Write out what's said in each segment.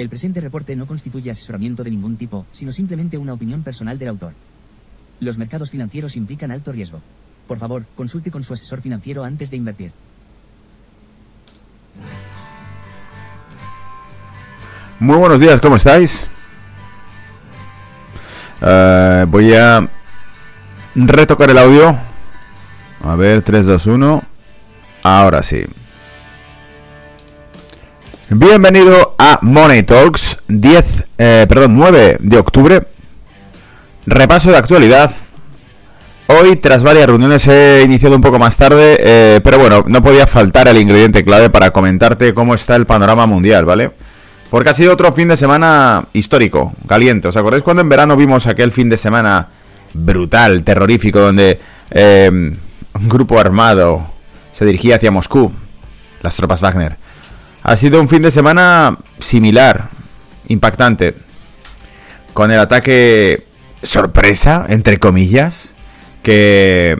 El presente reporte no constituye asesoramiento de ningún tipo, sino simplemente una opinión personal del autor. Los mercados financieros implican alto riesgo. Por favor, consulte con su asesor financiero antes de invertir. Muy buenos días, ¿cómo estáis? Eh, voy a retocar el audio. A ver, 3, 2, 1. Ahora sí. Bienvenido a Money Talks 10, eh, perdón, 9 de octubre. Repaso de actualidad. Hoy, tras varias reuniones, he iniciado un poco más tarde, eh, pero bueno, no podía faltar el ingrediente clave para comentarte cómo está el panorama mundial, ¿vale? Porque ha sido otro fin de semana histórico, caliente. ¿Os acordáis cuando en verano vimos aquel fin de semana brutal, terrorífico, donde eh, un grupo armado se dirigía hacia Moscú, las tropas Wagner? Ha sido un fin de semana similar, impactante, con el ataque sorpresa, entre comillas, que,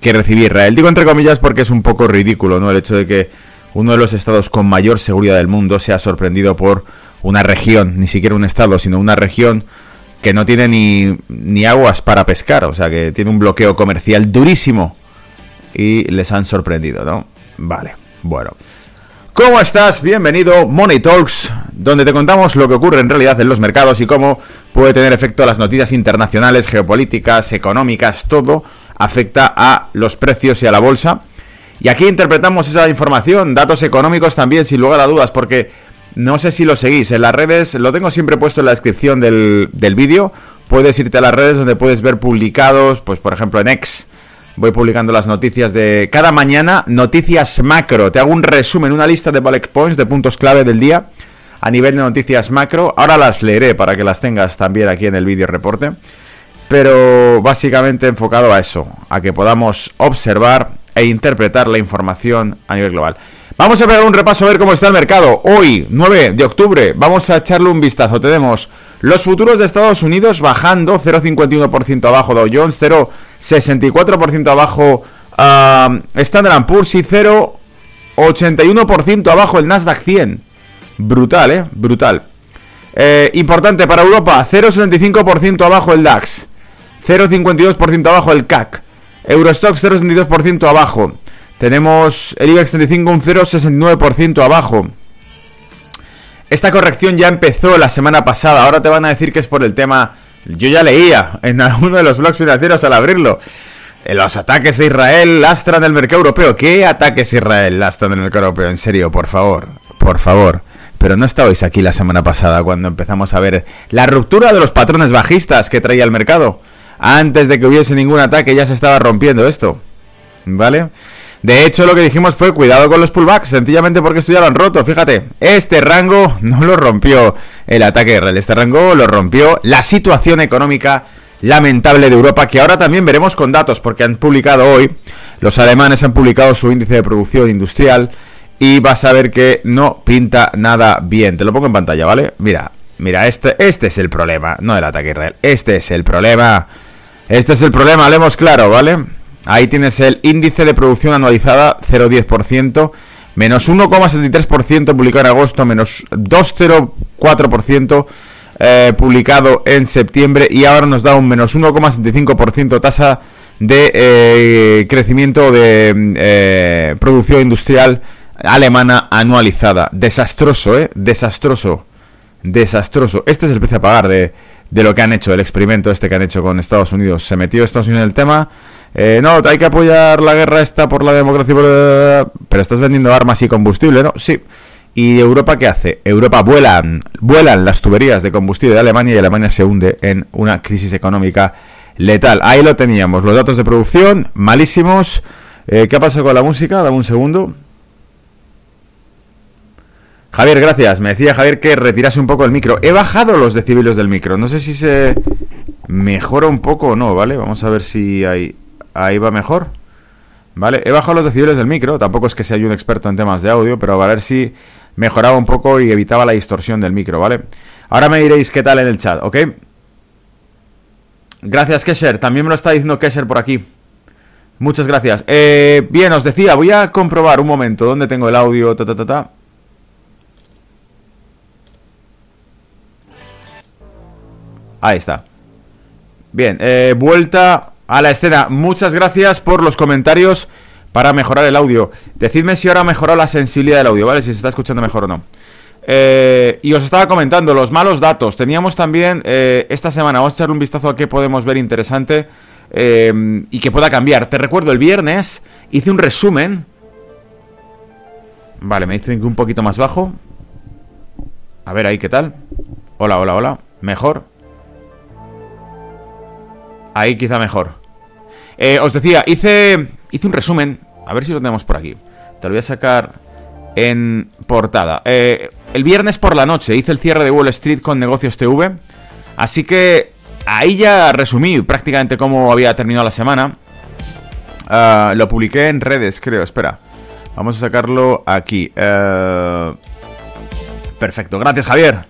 que recibí Israel. Digo entre comillas porque es un poco ridículo, ¿no? El hecho de que uno de los estados con mayor seguridad del mundo sea sorprendido por una región, ni siquiera un estado, sino una región que no tiene ni, ni aguas para pescar, o sea que tiene un bloqueo comercial durísimo y les han sorprendido, ¿no? Vale, bueno. ¿Cómo estás? Bienvenido Money Talks, donde te contamos lo que ocurre en realidad en los mercados y cómo puede tener efecto las noticias internacionales, geopolíticas, económicas, todo afecta a los precios y a la bolsa. Y aquí interpretamos esa información, datos económicos también, sin lugar a dudas, porque no sé si lo seguís en las redes, lo tengo siempre puesto en la descripción del, del vídeo. Puedes irte a las redes donde puedes ver publicados, pues por ejemplo en X, voy publicando las noticias de cada mañana, noticias macro. Te hago un resumen, una lista de bullet points, de puntos clave del día a nivel de noticias macro. Ahora las leeré para que las tengas también aquí en el vídeo reporte. Pero básicamente enfocado a eso, a que podamos observar e interpretar la información a nivel global. Vamos a ver un repaso a ver cómo está el mercado. Hoy, 9 de octubre, vamos a echarle un vistazo. Tenemos los futuros de Estados Unidos bajando 0,51% abajo Dow Jones, 0,64% abajo uh, Standard Poor's y 0,81% abajo el Nasdaq 100. Brutal, ¿eh? Brutal. Eh, importante para Europa, 0,75% abajo el DAX, 0,52% abajo el CAC, Eurostox 0,62% abajo. Tenemos el IBEX 35 un 0,69% abajo. Esta corrección ya empezó la semana pasada. Ahora te van a decir que es por el tema. Yo ya leía en alguno de los blogs financieros al abrirlo. Los ataques de Israel lastran el mercado europeo. ¿Qué ataques Israel lastran el mercado europeo? En serio, por favor. Por favor. Pero no estabais aquí la semana pasada cuando empezamos a ver la ruptura de los patrones bajistas que traía el mercado. Antes de que hubiese ningún ataque ya se estaba rompiendo esto. ¿Vale? De hecho, lo que dijimos fue cuidado con los pullbacks, sencillamente porque esto ya lo han roto. Fíjate, este rango no lo rompió el ataque real, este rango lo rompió la situación económica lamentable de Europa, que ahora también veremos con datos, porque han publicado hoy, los alemanes han publicado su índice de producción industrial y vas a ver que no pinta nada bien. Te lo pongo en pantalla, ¿vale? Mira, mira, este, este es el problema, no el ataque real, este es el problema. Este es el problema, hablemos claro, ¿vale? Ahí tienes el índice de producción anualizada 0,10%, menos 1,73% publicado en agosto, menos 2,04% eh, publicado en septiembre y ahora nos da un menos 1,75% tasa de eh, crecimiento de eh, producción industrial alemana anualizada. Desastroso, ¿eh? Desastroso. Desastroso. Este es el precio a pagar de, de lo que han hecho, el experimento este que han hecho con Estados Unidos. Se metió Estados Unidos en el tema eh, no, hay que apoyar la guerra esta por la democracia, pero estás vendiendo armas y combustible, ¿no? Sí. ¿Y Europa qué hace? Europa vuelan, vuelan las tuberías de combustible de Alemania y Alemania se hunde en una crisis económica letal. Ahí lo teníamos, los datos de producción malísimos. Eh, ¿Qué pasa con la música? Dame un segundo. Javier, gracias. Me decía Javier que retirase un poco el micro. He bajado los decibeles del micro. No sé si se mejora un poco o no, ¿vale? Vamos a ver si hay ahí va mejor. ¿Vale? He bajado los decibeles del micro, tampoco es que sea yo un experto en temas de audio, pero a ver si mejoraba un poco y evitaba la distorsión del micro, ¿vale? Ahora me diréis qué tal en el chat, ¿ok? Gracias, Kesher. También me lo está diciendo Kesher por aquí. Muchas gracias. Eh, bien, os decía, voy a comprobar un momento dónde tengo el audio. Ta, ta, ta, ta. Ahí está. Bien, eh, vuelta a la escena. Muchas gracias por los comentarios para mejorar el audio. Decidme si ahora ha mejorado la sensibilidad del audio, ¿vale? Si se está escuchando mejor o no. Eh, y os estaba comentando los malos datos. Teníamos también eh, esta semana, vamos a echarle un vistazo a qué podemos ver interesante y que pueda cambiar. Te recuerdo, el viernes hice un resumen. Vale, me dicen que un poquito más bajo. A ver ahí, ¿qué tal? Hola, hola, hola. ¿Mejor? Ahí quizá mejor. Eh, os decía, hice, hice un resumen. A ver si lo tenemos por aquí. Te lo voy a sacar en portada. Eh, el viernes por la noche hice el cierre de Wall Street con Negocios TV. Así que ahí ya resumí prácticamente cómo había terminado la semana. Ah, lo publiqué en redes, creo. Espera. Vamos a sacarlo aquí. Eh, perfecto. Gracias, Javier.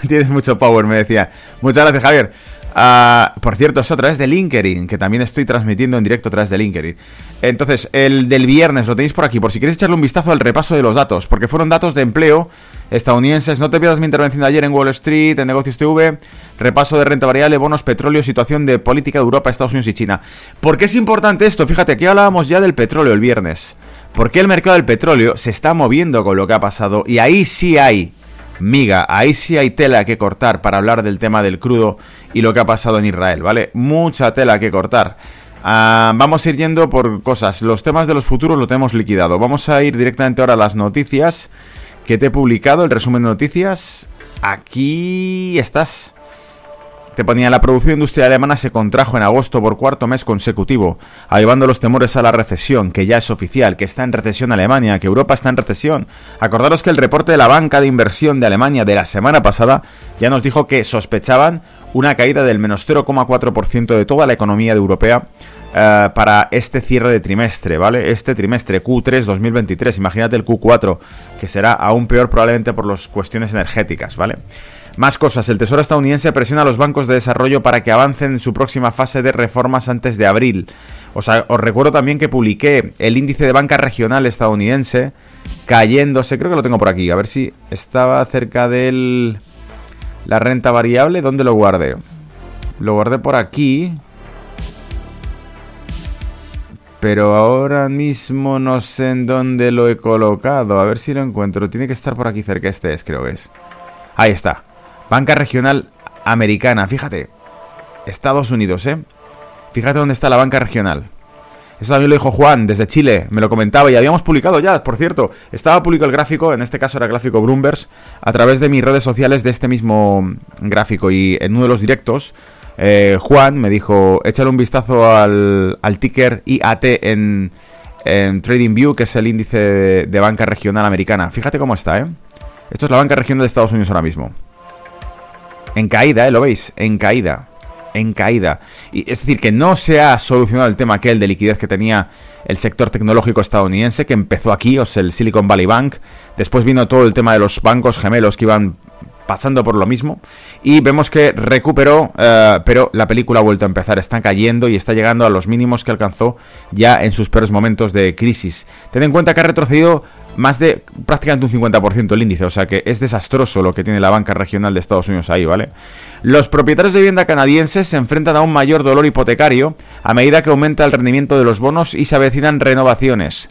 Tienes mucho power, me decía. Muchas gracias, Javier. Ah, por cierto, es a través de LinkedIn, que también estoy transmitiendo en directo a través de LinkedIn. Entonces, el del viernes lo tenéis por aquí, por si queréis echarle un vistazo al repaso de los datos, porque fueron datos de empleo estadounidenses. No te pierdas mi intervención de ayer en Wall Street, en Negocios TV, repaso de renta variable, bonos, petróleo, situación de política de Europa, Estados Unidos y China. ¿Por qué es importante esto? Fíjate, aquí hablábamos ya del petróleo el viernes. Porque el mercado del petróleo se está moviendo con lo que ha pasado y ahí sí hay miga. Ahí sí hay tela que cortar para hablar del tema del crudo y lo que ha pasado en Israel, ¿vale? Mucha tela que cortar. Ah, vamos a ir yendo por cosas. Los temas de los futuros lo tenemos liquidado. Vamos a ir directamente ahora a las noticias que te he publicado, el resumen de noticias. Aquí estás. Te ponía, la producción industrial alemana se contrajo en agosto por cuarto mes consecutivo, avivando los temores a la recesión, que ya es oficial, que está en recesión Alemania, que Europa está en recesión. Acordaros que el reporte de la banca de inversión de Alemania de la semana pasada ya nos dijo que sospechaban una caída del menos 0,4% de toda la economía europea eh, para este cierre de trimestre, ¿vale? Este trimestre Q3 2023, imagínate el Q4, que será aún peor probablemente por las cuestiones energéticas, ¿vale? Más cosas, el Tesoro estadounidense presiona a los bancos de desarrollo para que avancen en su próxima fase de reformas antes de abril. O sea, os recuerdo también que publiqué el índice de banca regional estadounidense cayéndose, creo que lo tengo por aquí, a ver si estaba cerca del... La renta variable, ¿dónde lo guardé? Lo guardé por aquí. Pero ahora mismo no sé en dónde lo he colocado. A ver si lo encuentro. Tiene que estar por aquí cerca. Este es, creo que es. Ahí está. Banca regional americana, fíjate. Estados Unidos, ¿eh? Fíjate dónde está la banca regional. Eso también lo dijo Juan desde Chile, me lo comentaba y habíamos publicado ya, por cierto. Estaba publicado el gráfico, en este caso era el gráfico Bloomberg, a través de mis redes sociales de este mismo gráfico. Y en uno de los directos, eh, Juan me dijo, échale un vistazo al, ticker IAT en, en TradingView, que es el índice de, de banca regional americana. Fíjate cómo está, ¿eh? Esto es la banca regional de Estados Unidos ahora mismo. En caída, ¿eh? ¿Lo veis? En caída. En caída. Y es decir, que no se ha solucionado el tema aquel de liquidez que tenía el sector tecnológico estadounidense, que empezó aquí, o sea, el Silicon Valley Bank. Después vino todo el tema de los bancos gemelos que iban pasando por lo mismo. Y vemos que recuperó, eh, pero la película ha vuelto a empezar, está cayendo y está llegando a los mínimos que alcanzó ya en sus peores momentos de crisis. Ten en cuenta que ha retrocedido más de prácticamente un 50% el índice, o sea que es desastroso lo que tiene la banca regional de Estados Unidos ahí, ¿vale? Los propietarios de vivienda canadienses se enfrentan a un mayor dolor hipotecario a medida que aumenta el rendimiento de los bonos y se avecinan renovaciones.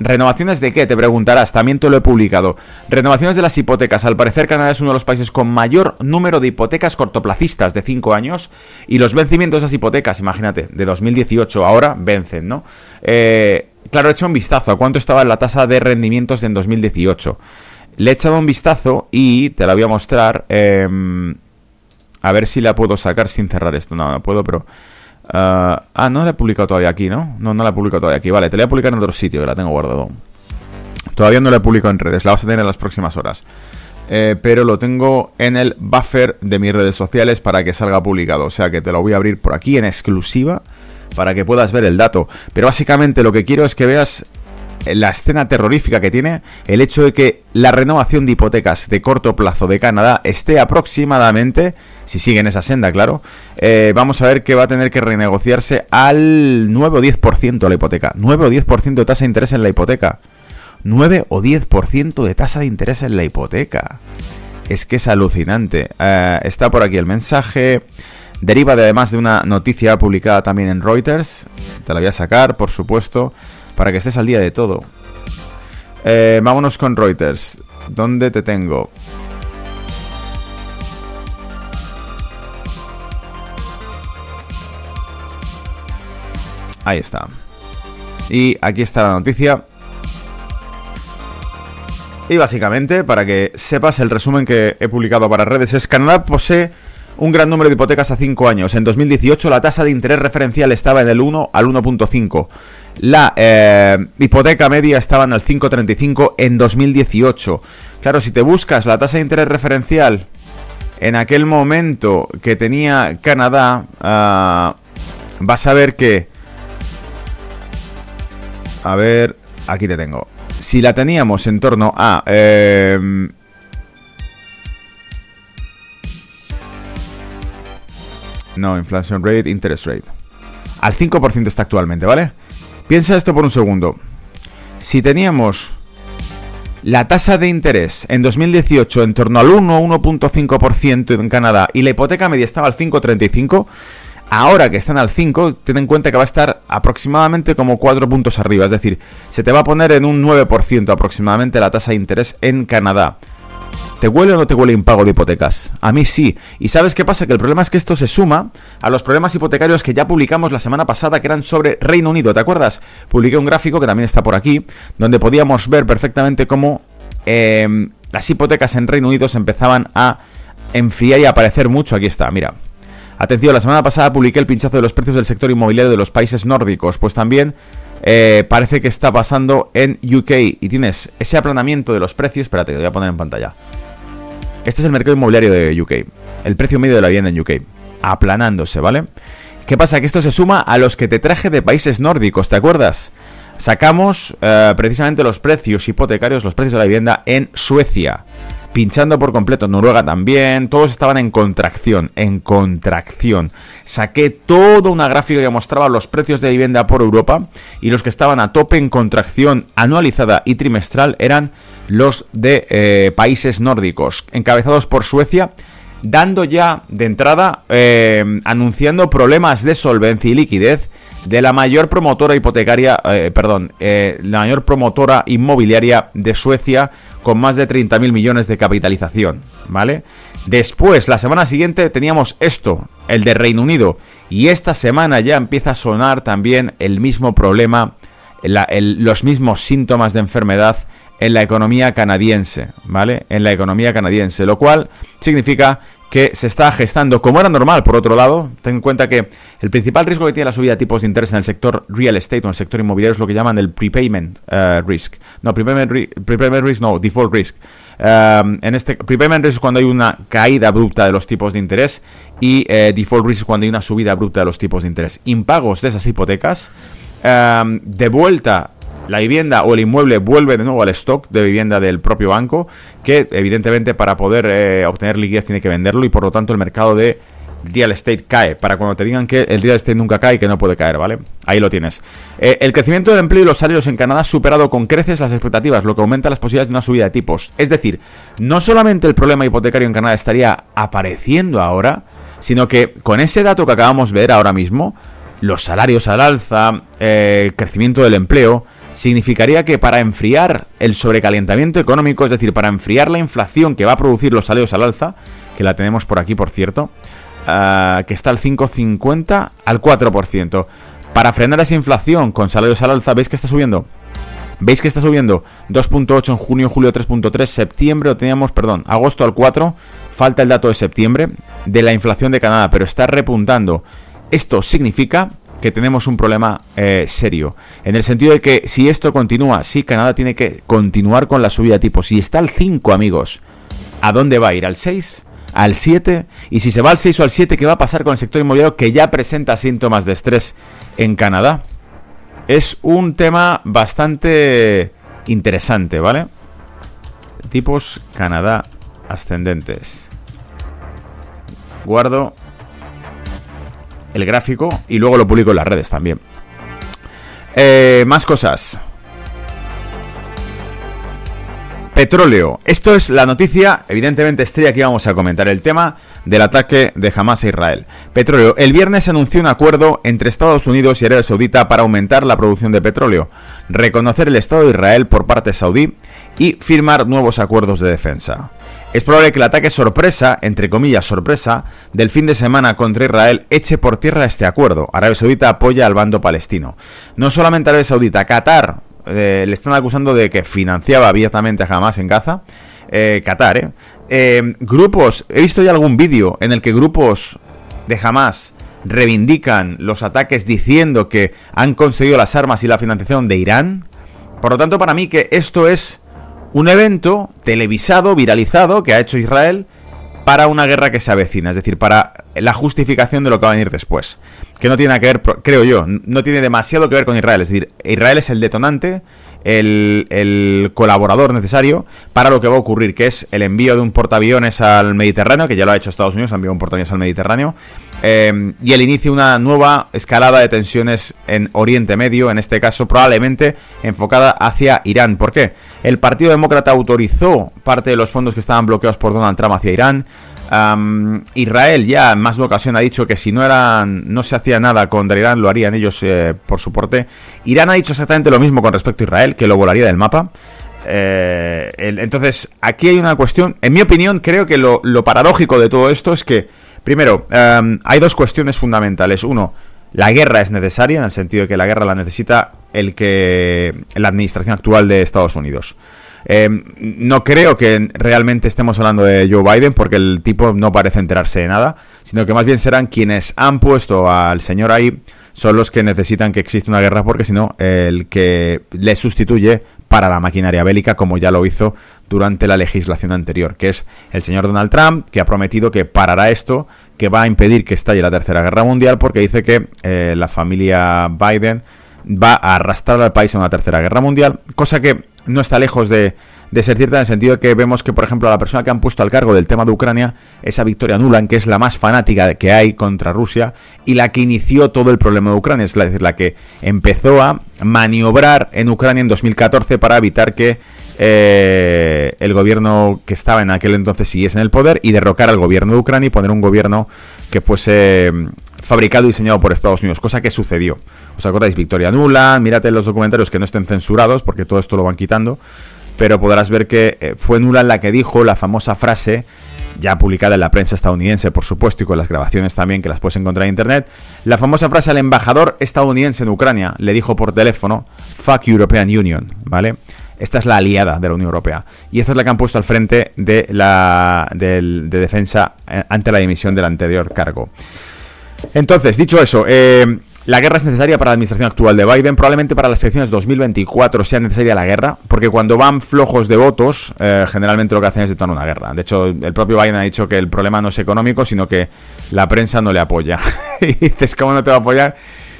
¿Renovaciones de qué? Te preguntarás, también te lo he publicado. Renovaciones de las hipotecas. Al parecer Canadá es uno de los países con mayor número de hipotecas cortoplacistas de 5 años y los vencimientos de esas hipotecas, imagínate, de 2018 ahora vencen, ¿no? Eh, claro, he hecho un vistazo a cuánto estaba la tasa de rendimientos en 2018. Le he echado un vistazo y te la voy a mostrar. Em, a ver si la puedo sacar sin cerrar esto. No, no puedo, pero... ah, ah no la he publicado todavía aquí, ¿no? No, no la he publicado todavía aquí. Vale, te la voy a publicar en otro sitio, que la tengo guardado. Todavía no la he publicado en redes, la vas a tener en las próximas horas. Eh, pero lo tengo en el buffer de mis redes sociales para que salga publicado. O sea que te lo voy a abrir por aquí en exclusiva para que puedas ver el dato. Pero básicamente lo que quiero es que veas la escena terrorífica que tiene el hecho de que la renovación de hipotecas de corto plazo de Canadá esté aproximadamente, si sigue en esa senda, claro, eh, vamos a ver que va a tener que renegociarse al 9 o 10% la hipoteca. 9 o 10% de tasa de interés en la hipoteca. 9 o 10% de tasa de interés en la hipoteca. es que es alucinante. Eh, está por aquí el mensaje. Deriva de además de una noticia publicada también en Reuters. Te la voy a sacar, por supuesto, para que estés al día de todo. Eh, vámonos con Reuters. ¿Dónde te tengo? Ahí está. Y aquí está la noticia. Y básicamente, para que sepas el resumen que he publicado para redes, es Canadá posee un gran número de hipotecas a 5 años. En 2018 la tasa de interés referencial estaba en el 1 al 1.5. La eh, hipoteca media estaba en el 5.35 en 2018. Claro, si te buscas la tasa de interés referencial en aquel momento que tenía Canadá, ah, vas a ver que... A ver, aquí te tengo. Si la teníamos en torno a... Eh, no, inflation rate, interest rate. Al 5% está actualmente, ¿vale? Piensa esto por un segundo. Si teníamos la tasa de interés en 2018 en torno al 1 1.5% en Canadá y la hipoteca media estaba al 5.35%, ahora que están al 5, ten en cuenta que va a estar aproximadamente como 4 puntos arriba. Es decir, se te va a poner en un 9% aproximadamente la tasa de interés en Canadá. ¿Te huele o no te huele impago de hipotecas? A mí sí. ¿Y sabes qué pasa? Que el problema es que esto se suma a los problemas hipotecarios que ya publicamos la semana pasada, que eran sobre Reino Unido. ¿Te acuerdas? Publiqué un gráfico que también está por aquí, donde podíamos ver perfectamente cómo em, las hipotecas en Reino Unido se empezaban a enfriar y a aparecer mucho. Aquí está, mira. Atención, la semana pasada publiqué el pinchazo de los precios del sector inmobiliario de los países nórdicos, pues también eh, parece que está pasando en UK y tienes ese aplanamiento de los precios. Espérate, te voy a poner en pantalla. Este es el mercado inmobiliario de UK, el precio medio de la vivienda en UK, aplanándose, ¿vale? ¿Qué pasa? Que esto se suma a los que te traje de países nórdicos, ¿te acuerdas? Sacamos eh, precisamente los precios hipotecarios, los precios de la vivienda en Suecia pinchando por completo. Noruega también, todos estaban en contracción, en contracción. Saqué toda una gráfica que mostraba los precios de vivienda por Europa y los que estaban a tope en contracción anualizada y trimestral eran los de eh, países nórdicos, encabezados por Suecia dando ya de entrada, eh, anunciando problemas de solvencia y liquidez de la mayor promotora hipotecaria, eh, perdón, la mayor promotora inmobiliaria de Suecia, con más de 30.000 millones de capitalización, ¿vale? Después, la semana siguiente, teníamos esto, el de Reino Unido, y esta semana ya empieza a sonar también el mismo problema, los mismos síntomas de enfermedad en la economía canadiense, ¿vale? En la economía canadiense, lo cual significa que se está gestando, como era normal, por otro lado, ten en cuenta que el principal riesgo que tiene la subida de tipos de interés en el sector real estate o en el sector inmobiliario es lo que llaman el prepayment eh, risk. No, prepayment, risk, no, default risk. Um, en este prepayment risk es cuando hay una caída abrupta de los tipos de interés y eh, default risk es cuando hay una subida abrupta de los tipos de interés. Impagos de esas hipotecas um, de vuelta la vivienda o el inmueble vuelve de nuevo al stock de vivienda del propio banco, que evidentemente para poder eh, obtener liquidez tiene que venderlo y por lo tanto el mercado de real estate cae. Para cuando te digan que el real estate nunca cae y que no puede caer, ¿vale? Ahí lo tienes. Eh, el crecimiento del empleo y los salarios en Canadá ha superado con creces las expectativas, lo que aumenta las posibilidades de una subida de tipos. Es decir, no solamente el problema hipotecario en Canadá estaría apareciendo ahora, sino que con ese dato que acabamos de ver ahora mismo, los salarios al alza, eh, crecimiento del empleo, significaría que para enfriar el sobrecalentamiento económico, es decir, para enfriar la inflación que va a producir los salarios al alza, que la tenemos por aquí, por cierto, ah, que está al 5,50 al 4%. Para frenar esa inflación con salarios al alza, ¿veis que está subiendo? ¿Veis que está subiendo? 2.8 en junio, julio 3.3, septiembre lo teníamos, perdón, agosto al 4, falta el dato de septiembre de la inflación de Canadá, pero está repuntando. Esto significa que tenemos un problema eh, serio. En el sentido de que si esto continúa, sí, Canadá tiene que continuar con la subida de tipos. Si está al 5, amigos, ¿a dónde va a ir? ¿Al 6? ¿Al 7? Y si se va al 6 o al 7, ¿qué va a pasar con el sector inmobiliario que ya presenta síntomas de estrés en Canadá? Es un tema bastante interesante, ¿vale? Tipos Canadá ascendentes. Guardo el gráfico y luego lo publico en las redes también. Eh, más cosas. petróleo. Esto es la noticia, evidentemente estrella que íbamos a comentar, el tema del ataque de Hamas a Israel. Petróleo. El viernes se anunció un acuerdo entre Estados Unidos y Arabia Saudita para aumentar la producción de petróleo, reconocer el Estado de Israel por parte saudí y firmar nuevos acuerdos de defensa. Es probable que el ataque sorpresa, entre comillas sorpresa, del fin de semana contra Israel eche por tierra este acuerdo. Arabia Saudita apoya al bando palestino. No solamente Arabia Saudita, Qatar eh, le están acusando de que financiaba abiertamente a Hamas en Gaza. Eh, Qatar, ¿eh? ¿eh? Grupos, he visto ya algún vídeo en el que grupos de Hamas reivindican los ataques diciendo que han conseguido las armas y la financiación de Irán. Por lo tanto, para mí que esto es un evento televisado, viralizado, que ha hecho Israel para una guerra que se avecina, es decir, para la justificación de lo que va a venir después. Que no tiene nada que ver, creo yo, no tiene demasiado que ver con Israel. Es decir, Israel es el detonante, el, colaborador necesario para lo que va a ocurrir, que es el envío de un portaaviones al Mediterráneo, que ya lo ha hecho Estados Unidos, ha un portaaviones al Mediterráneo, eh, y el inicio de una nueva escalada de tensiones en Oriente Medio, en este caso probablemente enfocada hacia Irán. ¿Por qué? El Partido Demócrata autorizó parte de los fondos que estaban bloqueados por Donald Trump hacia Irán. Israel ya en más de ocasión ha dicho que si no eran no se hacía nada contra Irán lo harían ellos eh, por su porte. Irán ha dicho exactamente lo mismo con respecto a Israel, que lo volaría del mapa. Eh, entonces, aquí hay una cuestión. En mi opinión, creo que lo, paradójico de todo esto es que, primero, hay dos cuestiones fundamentales. Uno, la guerra es necesaria, en el sentido de que la guerra la necesita el que la administración actual de Estados Unidos. Eh, no creo que realmente estemos hablando de Joe Biden porque el tipo no parece enterarse de nada, sino que más bien serán quienes han puesto al señor ahí, son los que necesitan que exista una guerra porque si no, el que le sustituye para la maquinaria bélica como ya lo hizo durante la legislación anterior, que es el señor Donald Trump, que ha prometido que parará esto, que va a impedir que estalle la Tercera Guerra Mundial porque dice que eh, la familia Biden va a arrastrar al país a una tercera guerra mundial, cosa que no está lejos de, ser cierta en el sentido de que vemos que, por ejemplo, la persona que han puesto al cargo del tema de Ucrania, esa Victoria Nuland, que es la más fanática que hay contra Rusia y la que inició todo el problema de Ucrania, es decir, la que empezó a maniobrar en Ucrania en 2014 para evitar que eh, el gobierno que estaba en aquel entonces siguiese en el poder y derrocar al gobierno de Ucrania y poner un gobierno que fuese fabricado y diseñado por Estados Unidos, cosa que sucedió. ¿Os acordáis? Victoria Nula, mírate los documentarios que no estén censurados, porque todo esto lo van quitando, pero podrás ver que eh, fue Nula la que dijo la famosa frase, ya publicada en la prensa estadounidense, por supuesto, y con las grabaciones también que las puedes encontrar en internet, la famosa frase al embajador estadounidense en Ucrania, le dijo por teléfono, fuck European Union, ¿vale? Esta es la aliada de la Unión Europea. Y esta es la que han puesto al frente de la de defensa eh, ante la dimisión del anterior cargo. Entonces, dicho eso, eh, la guerra es necesaria para la administración actual de Biden. Probablemente para las elecciones 2024 sea necesaria la guerra, porque cuando van flojos de votos, eh, generalmente lo que hacen es detonar una guerra. De hecho, el propio Biden ha dicho que el problema no es económico, sino que la prensa no le apoya. y dices, ¿cómo no te va a apoyar?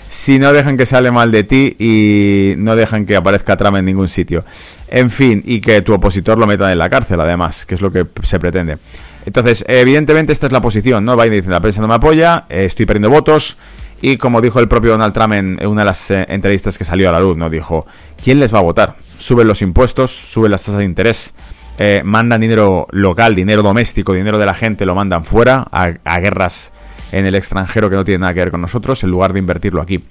Si no dejan que sale mal de ti y no dejan que aparezca trama en ningún sitio. En fin, y que tu opositor lo metan en la cárcel, además, que es lo que se pretende. Entonces, evidentemente esta es la posición, ¿no? Biden dice, la prensa no me apoya, eh, estoy perdiendo votos. Y como dijo el propio Donald Trump en, una de las eh, entrevistas que salió a la luz, ¿no? Dijo, ¿quién les va a votar? Suben los impuestos, suben las tasas de interés, eh, mandan dinero local, dinero doméstico, dinero de la gente, lo mandan fuera a, guerras en el extranjero que no tienen nada que ver con nosotros, en lugar de invertirlo aquí.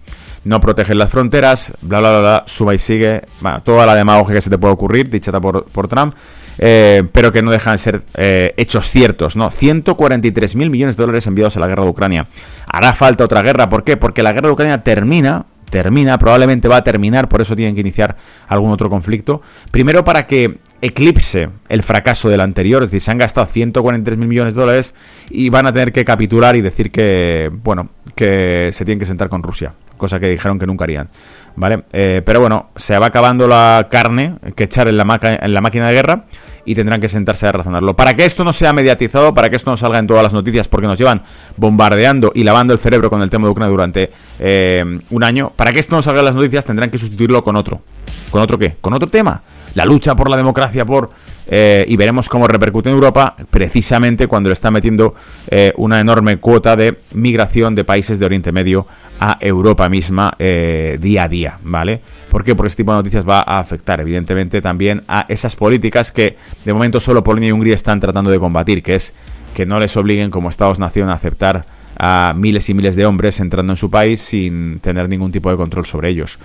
No protegen las fronteras, bla, bla, bla, bla suba y sigue. toda la demagogia que se te puede ocurrir, dicha por, por Trump. Eh, pero que no dejan de ser eh, hechos ciertos, ¿no? 143 mil millones de dólares enviados a la guerra de Ucrania. Hará falta otra guerra, ¿por qué? Porque la guerra de Ucrania termina, termina, probablemente va a terminar, por eso tienen que iniciar algún otro conflicto. Primero para que eclipse el fracaso del anterior, es decir, se han gastado 143 mil millones de dólares y van a tener que capitular y decir que, bueno, que se tienen que sentar con Rusia, cosa que dijeron que nunca harían. ¿vale? Eh, pero bueno, se va acabando la carne que echar en la, en la máquina de guerra y tendrán que sentarse a razonarlo. Para que esto no sea mediatizado, para que esto no salga en todas las noticias, porque nos llevan bombardeando y lavando el cerebro con el tema de Ucrania durante eh, un año, para que esto no salga en las noticias tendrán que sustituirlo con otro. ¿Con otro qué? ¿Con otro tema? La lucha por la democracia, por... Eh, y veremos cómo repercute en Europa precisamente cuando le está metiendo eh, una enorme cuota de migración de países de Oriente Medio a Europa misma eh, día a día, ¿vale? ¿Por qué? Porque este tipo de noticias va a afectar evidentemente también a esas políticas que de momento solo Polonia y Hungría están tratando de combatir, que es que no les obliguen como Estados-nación a aceptar a miles y miles de hombres entrando en su país sin tener ningún tipo de control sobre ellos.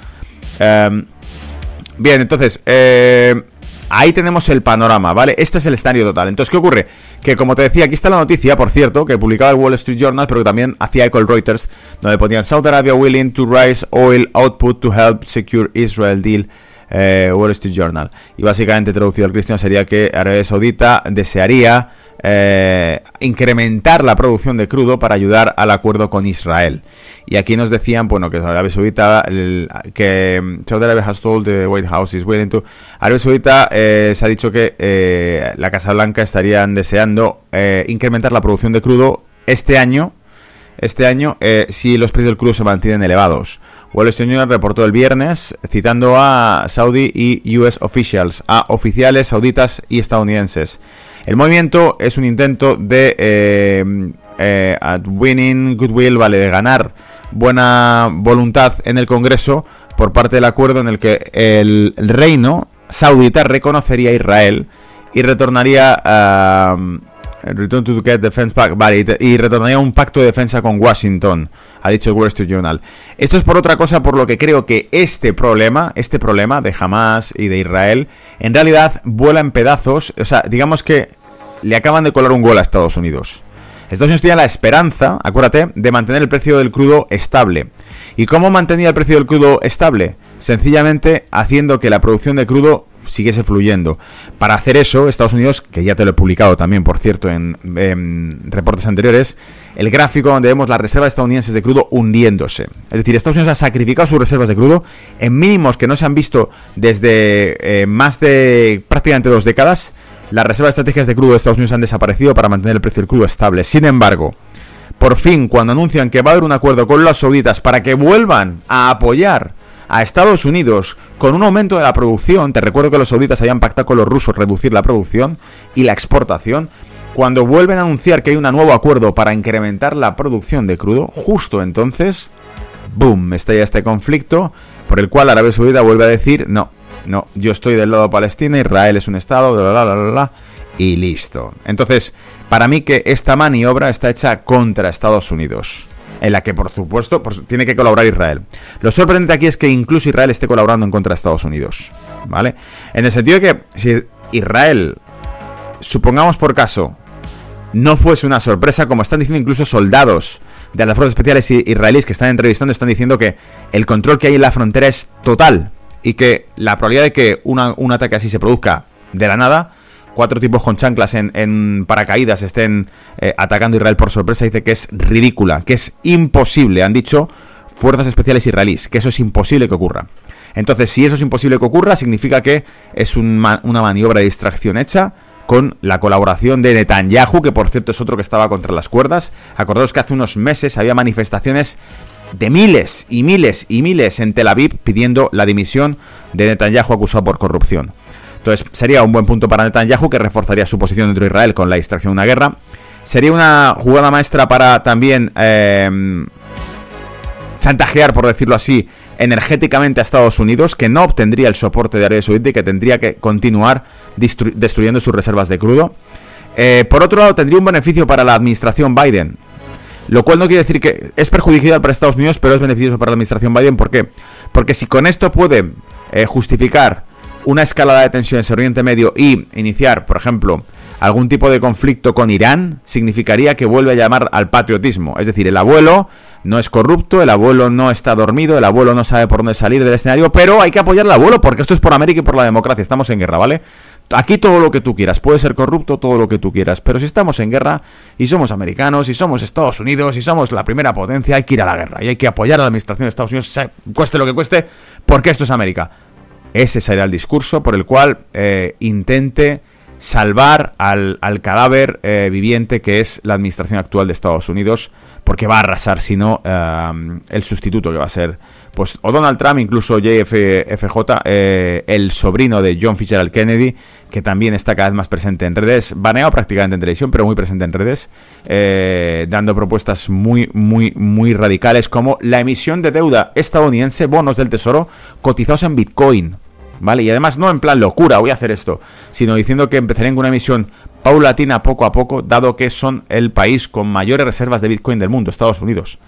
Em, bien, entonces, eh, ahí tenemos el panorama, ¿vale? Este es el escenario total. Entonces, ¿qué ocurre? Que como te decía, aquí está la noticia, por cierto, que publicaba el Wall Street Journal, pero que también hacía eco el Reuters, donde ponían Saudi Arabia willing to raise oil output to help secure Israel deal. Eh, Wall Street Journal. Y básicamente traducido al cristiano sería que Arabia Saudita desearía eh, incrementar la producción de crudo para ayudar al acuerdo con Israel. Y aquí nos decían, bueno, que Arabia Saudita, que mm, Saudi Arabia has told the White House is willing to... Arabia Saudita eh, se ha dicho que eh, la Casa Blanca estarían deseando incrementar la producción de crudo este año, este año, si los precios del crudo se mantienen elevados. Wall Street Journal reportó el viernes citando a Saudi y US officials, a oficiales sauditas y estadounidenses. El movimiento es un intento de eh, eh, winning goodwill, vale, de ganar buena voluntad en el Congreso por parte del acuerdo en el que el, reino saudita reconocería a Israel y retornaría a... Return to get defense pact, vale, y retornaría un pacto de defensa con Washington, ha dicho el Wall Street Journal. Esto es por otra cosa, por lo que creo que este problema, este problema de Hamas y de Israel, en realidad vuela en pedazos. O sea, digamos que le acaban de colar un gol a Estados Unidos. Estados Unidos tenía la esperanza, acuérdate, de mantener el precio del crudo estable. ¿Y cómo mantenía el precio del crudo estable? Sencillamente haciendo que la producción de crudo siguiese fluyendo. Para hacer eso, Estados Unidos, que ya te lo he publicado también, por cierto, en, reportes anteriores, el gráfico donde vemos las reservas estadounidenses de crudo hundiéndose. Es decir, Estados Unidos ha sacrificado sus reservas de crudo en mínimos que no se han visto desde eh, más de prácticamente dos décadas las reservas estratégicas de crudo de Estados Unidos han desaparecido para mantener el precio del crudo estable. Sin embargo, por fin, cuando anuncian que va a haber un acuerdo con los sauditas para que vuelvan a apoyar a Estados Unidos con un aumento de la producción, te recuerdo que los sauditas habían pactado con los rusos reducir la producción y la exportación, cuando vuelven a anunciar que hay un nuevo acuerdo para incrementar la producción de crudo, justo entonces, boom, estalla este conflicto por el cual Arabia Saudita vuelve a decir, no, no, yo estoy del lado de Palestina, Israel es un estado, bla, bla, bla, bla, y listo. Entonces, para mí que esta maniobra está hecha contra Estados Unidos. En la que, por supuesto, tiene que colaborar Israel. Lo sorprendente aquí es que incluso Israel esté colaborando en contra de Estados Unidos. ¿Vale? En el sentido de que si Israel, supongamos por caso, no fuese una sorpresa, como están diciendo incluso soldados de las fuerzas especiales israelíes que están entrevistando, están diciendo que el control que hay en la frontera es total y que la probabilidad de que un ataque así se produzca de la nada, cuatro tipos con chanclas en, paracaídas estén eh, atacando Israel por sorpresa, dice que es ridícula, que es imposible, han dicho fuerzas especiales israelíes, que eso es imposible que ocurra. Entonces, si eso es imposible que ocurra, significa que es una maniobra de distracción hecha con la colaboración de Netanyahu, que por cierto es otro que estaba contra las cuerdas. Acordaos que hace unos meses había manifestaciones de miles y miles y miles en Tel Aviv pidiendo la dimisión de Netanyahu acusado por corrupción. Entonces sería un buen punto para Netanyahu que reforzaría su posición dentro de Israel con la distracción de una guerra. Sería una jugada maestra para también eh, chantajear, por decirlo así, energéticamente a Estados Unidos, que no obtendría el soporte de Arabia Saudita y que tendría que continuar destruyendo sus reservas de crudo. Eh, por otro lado, tendría un beneficio para la administración Biden. Lo cual no quiere decir que es perjudicial para Estados Unidos, pero es beneficioso para la administración Biden. ¿Por qué? Porque si con esto puede eh, justificar una escalada de tensiones en Oriente Medio y iniciar, por ejemplo, algún tipo de conflicto con Irán, significaría que vuelve a llamar al patriotismo. Es decir, el abuelo no es corrupto, el abuelo no está dormido, el abuelo no sabe por dónde salir del escenario, pero hay que apoyar al abuelo porque esto es por América y por la democracia. Estamos en guerra, ¿vale? Aquí todo lo que tú quieras, puede ser corrupto todo lo que tú quieras, pero si estamos en guerra y somos americanos y somos Estados Unidos y somos la primera potencia, hay que ir a la guerra y hay que apoyar a la administración de Estados Unidos, cueste lo que cueste, porque esto es América. Ese será el discurso por el cual eh, intente salvar al, cadáver eh, viviente que es la administración actual de Estados Unidos, porque va a arrasar, si no, el sustituto que va a ser, pues, o Donald Trump, incluso JFJ, eh, el sobrino de John Fitzgerald Kennedy, que también está cada vez más presente en redes, baneado prácticamente en televisión, pero muy presente en redes, dando propuestas muy, muy, muy radicales, como la emisión de deuda estadounidense, bonos del tesoro, cotizados en Bitcoin. ¿Vale? Y además no en plan locura, voy a hacer esto, sino diciendo que empezaré en una emisión paulatina poco a poco, dado que son el país con mayores reservas de Bitcoin del mundo, Estados Unidos.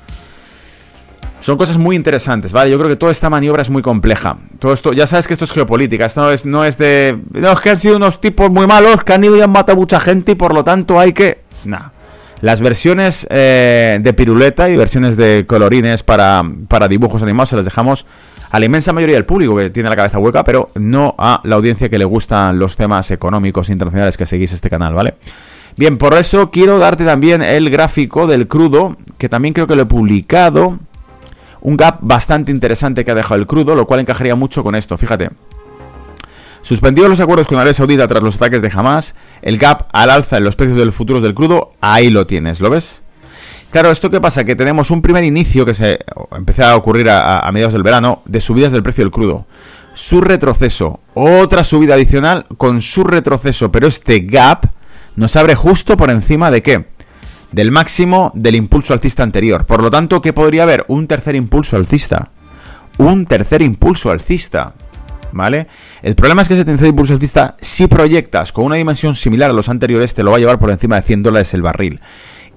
Son cosas muy interesantes, ¿vale? Yo creo que toda esta maniobra es muy compleja. Todo esto, ya sabes que esto es geopolítica, esto no es, no es de... No, es que han sido unos tipos muy malos, que han ido y han matado a mucha gente y por lo tanto hay que... Nah. Las versiones eh, de piruleta y versiones de colorines para, para dibujos animados se las dejamos a la inmensa mayoría del público que tiene la cabeza hueca, pero no a la audiencia que le gustan los temas económicos internacionales que seguís este canal, ¿vale? Bien, por eso quiero darte también el gráfico del crudo, que también creo que lo he publicado. Un gap bastante interesante que ha dejado el crudo, lo cual encajaría mucho con esto, fíjate. Suspendidos los acuerdos con Arabia Saudita tras los ataques de Hamas, el gap al alza en los precios del futuros del crudo, ahí lo tienes, ¿lo ves? Claro, ¿esto qué pasa? Que tenemos un primer inicio que se empezó a ocurrir a, mediados del verano de subidas del precio del crudo. Su retroceso, otra subida adicional con su retroceso, pero este gap nos abre justo por encima de qué? Del máximo del impulso alcista anterior. Por lo tanto, ¿qué podría haber? Un tercer impulso alcista. Un tercer impulso alcista. ¿Vale? El problema es que ese tercer impulso alcista, si proyectas con una dimensión similar a los anteriores, te lo va a llevar por encima de 100 dólares el barril.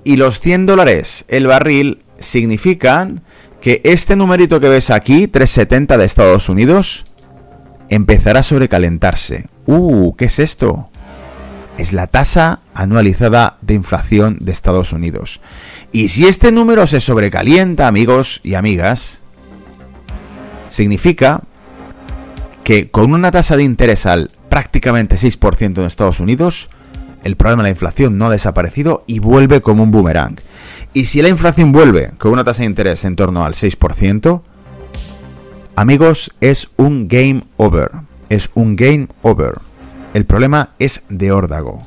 Y los 100 dólares el barril significan que este numerito que ves aquí, 370 de Estados Unidos, empezará a sobrecalentarse. Uh, ¿qué es esto? Es la tasa anualizada de inflación de Estados Unidos. Y si este número se sobrecalienta, amigos y amigas, significa que con una tasa de interés al prácticamente 6% en Estados Unidos, el problema de la inflación no ha desaparecido y vuelve como un boomerang. Y si la inflación vuelve con una tasa de interés en torno al 6%, amigos, es un game over. Es un game over. El problema es de órdago.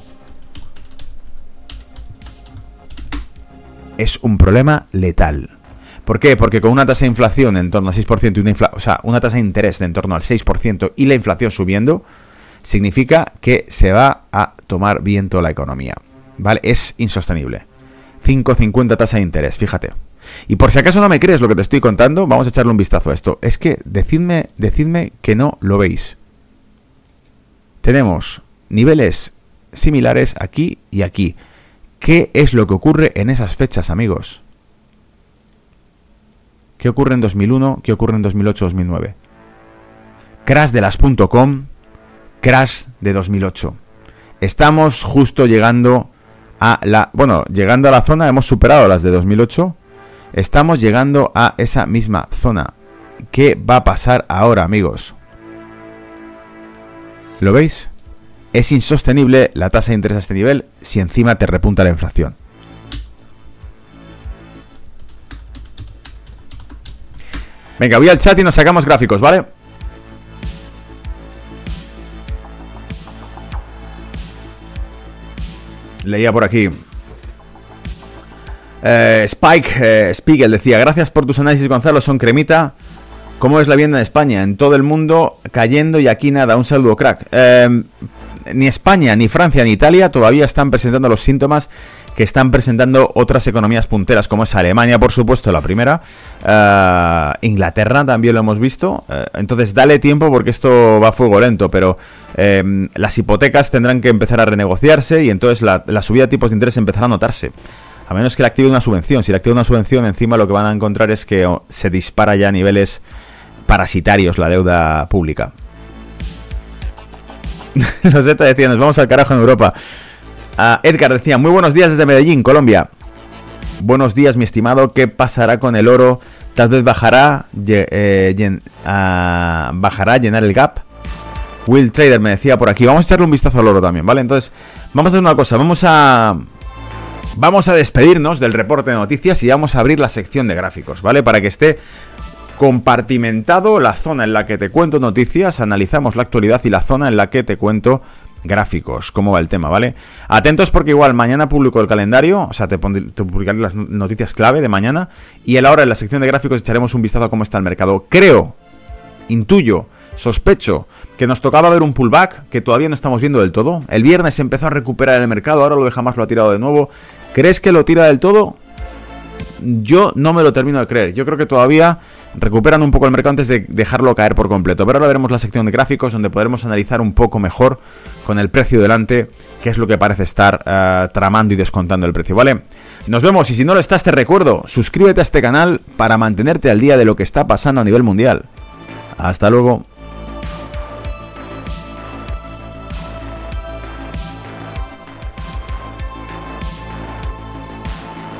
Es un problema letal. ¿Por qué? Porque con una tasa de inflación en torno al 6% y una, o sea, una tasa de interés de en torno al 6% y la inflación subiendo, significa que se va a tomar viento la economía. ¿Vale? Es insostenible. 5,50 tasa de interés, fíjate. Y por si acaso no me crees lo que te estoy contando, vamos a echarle un vistazo a esto. Es que decidme, decidme que no lo veis. Tenemos niveles similares aquí y aquí. ¿Qué es lo que ocurre en esas fechas, amigos? ¿Qué ocurre en 2001? ¿Qué ocurre en 2008-2009? Crash de las.com crash de 2008. Estamos justo llegando a la... Bueno, llegando a la zona, hemos superado las de 2008. Estamos llegando a esa misma zona. ¿Qué va a pasar ahora, amigos? ¿Lo veis? Es insostenible la tasa de interés a este nivel si encima te repunta la inflación. Venga, voy al chat y nos sacamos gráficos, ¿vale? Leía por aquí. Eh, Spike eh, Spiegel decía, gracias por tus análisis Gonzalo, son cremita. ¿Cómo es la vivienda en España? En todo el mundo cayendo y aquí nada, un saludo crack. Eh, ni España, ni Francia, ni Italia todavía están presentando los síntomas que están presentando otras economías punteras, como es Alemania, por supuesto, la primera. Eh, Inglaterra también lo hemos visto. Eh, entonces, dale tiempo porque esto va a fuego lento, pero em, las hipotecas tendrán que empezar a renegociarse y entonces la, subida de tipos de interés empezará a notarse. A menos que le active una subvención. Si le activa una subvención, encima lo que van a encontrar es que oh, se dispara ya a niveles parasitarios la deuda pública. Los Z decían, nos vamos al carajo en Europa. Edgar decía, muy buenos días desde Medellín, Colombia. Buenos días, mi estimado. ¿Qué pasará con el oro? Tal vez bajará, eh, bajará, llenar el gap. Will Trader me decía por aquí. Vamos a echarle un vistazo al oro también, ¿vale? Entonces, vamos a hacer una cosa. Vamos a... Vamos a despedirnos del reporte de noticias y vamos a abrir la sección de gráficos, ¿vale? Para que esté compartimentado la zona en la que te cuento noticias, analizamos la actualidad y la zona en la que te cuento gráficos, cómo va el tema, ¿vale? Atentos porque igual mañana publico el calendario, o sea, te, publicaré las noticias clave de mañana y ahora en la sección de gráficos echaremos un vistazo a cómo está el mercado. Creo, intuyo, sospecho que nos tocaba ver un pullback que todavía no estamos viendo del todo. El viernes empezó a recuperar el mercado, ahora lo de jamás lo ha tirado de nuevo. ¿Crees que lo tira del todo? Yo no me lo termino de creer. Yo creo que todavía recuperan un poco el mercado antes de dejarlo caer por completo. Pero ahora veremos la sección de gráficos donde podremos analizar un poco mejor con el precio delante qué es lo que parece estar eh, tramando y descontando el precio, ¿vale? Nos vemos y si no lo estás te recuerdo, suscríbete a este canal para mantenerte al día de lo que está pasando a nivel mundial. Hasta luego.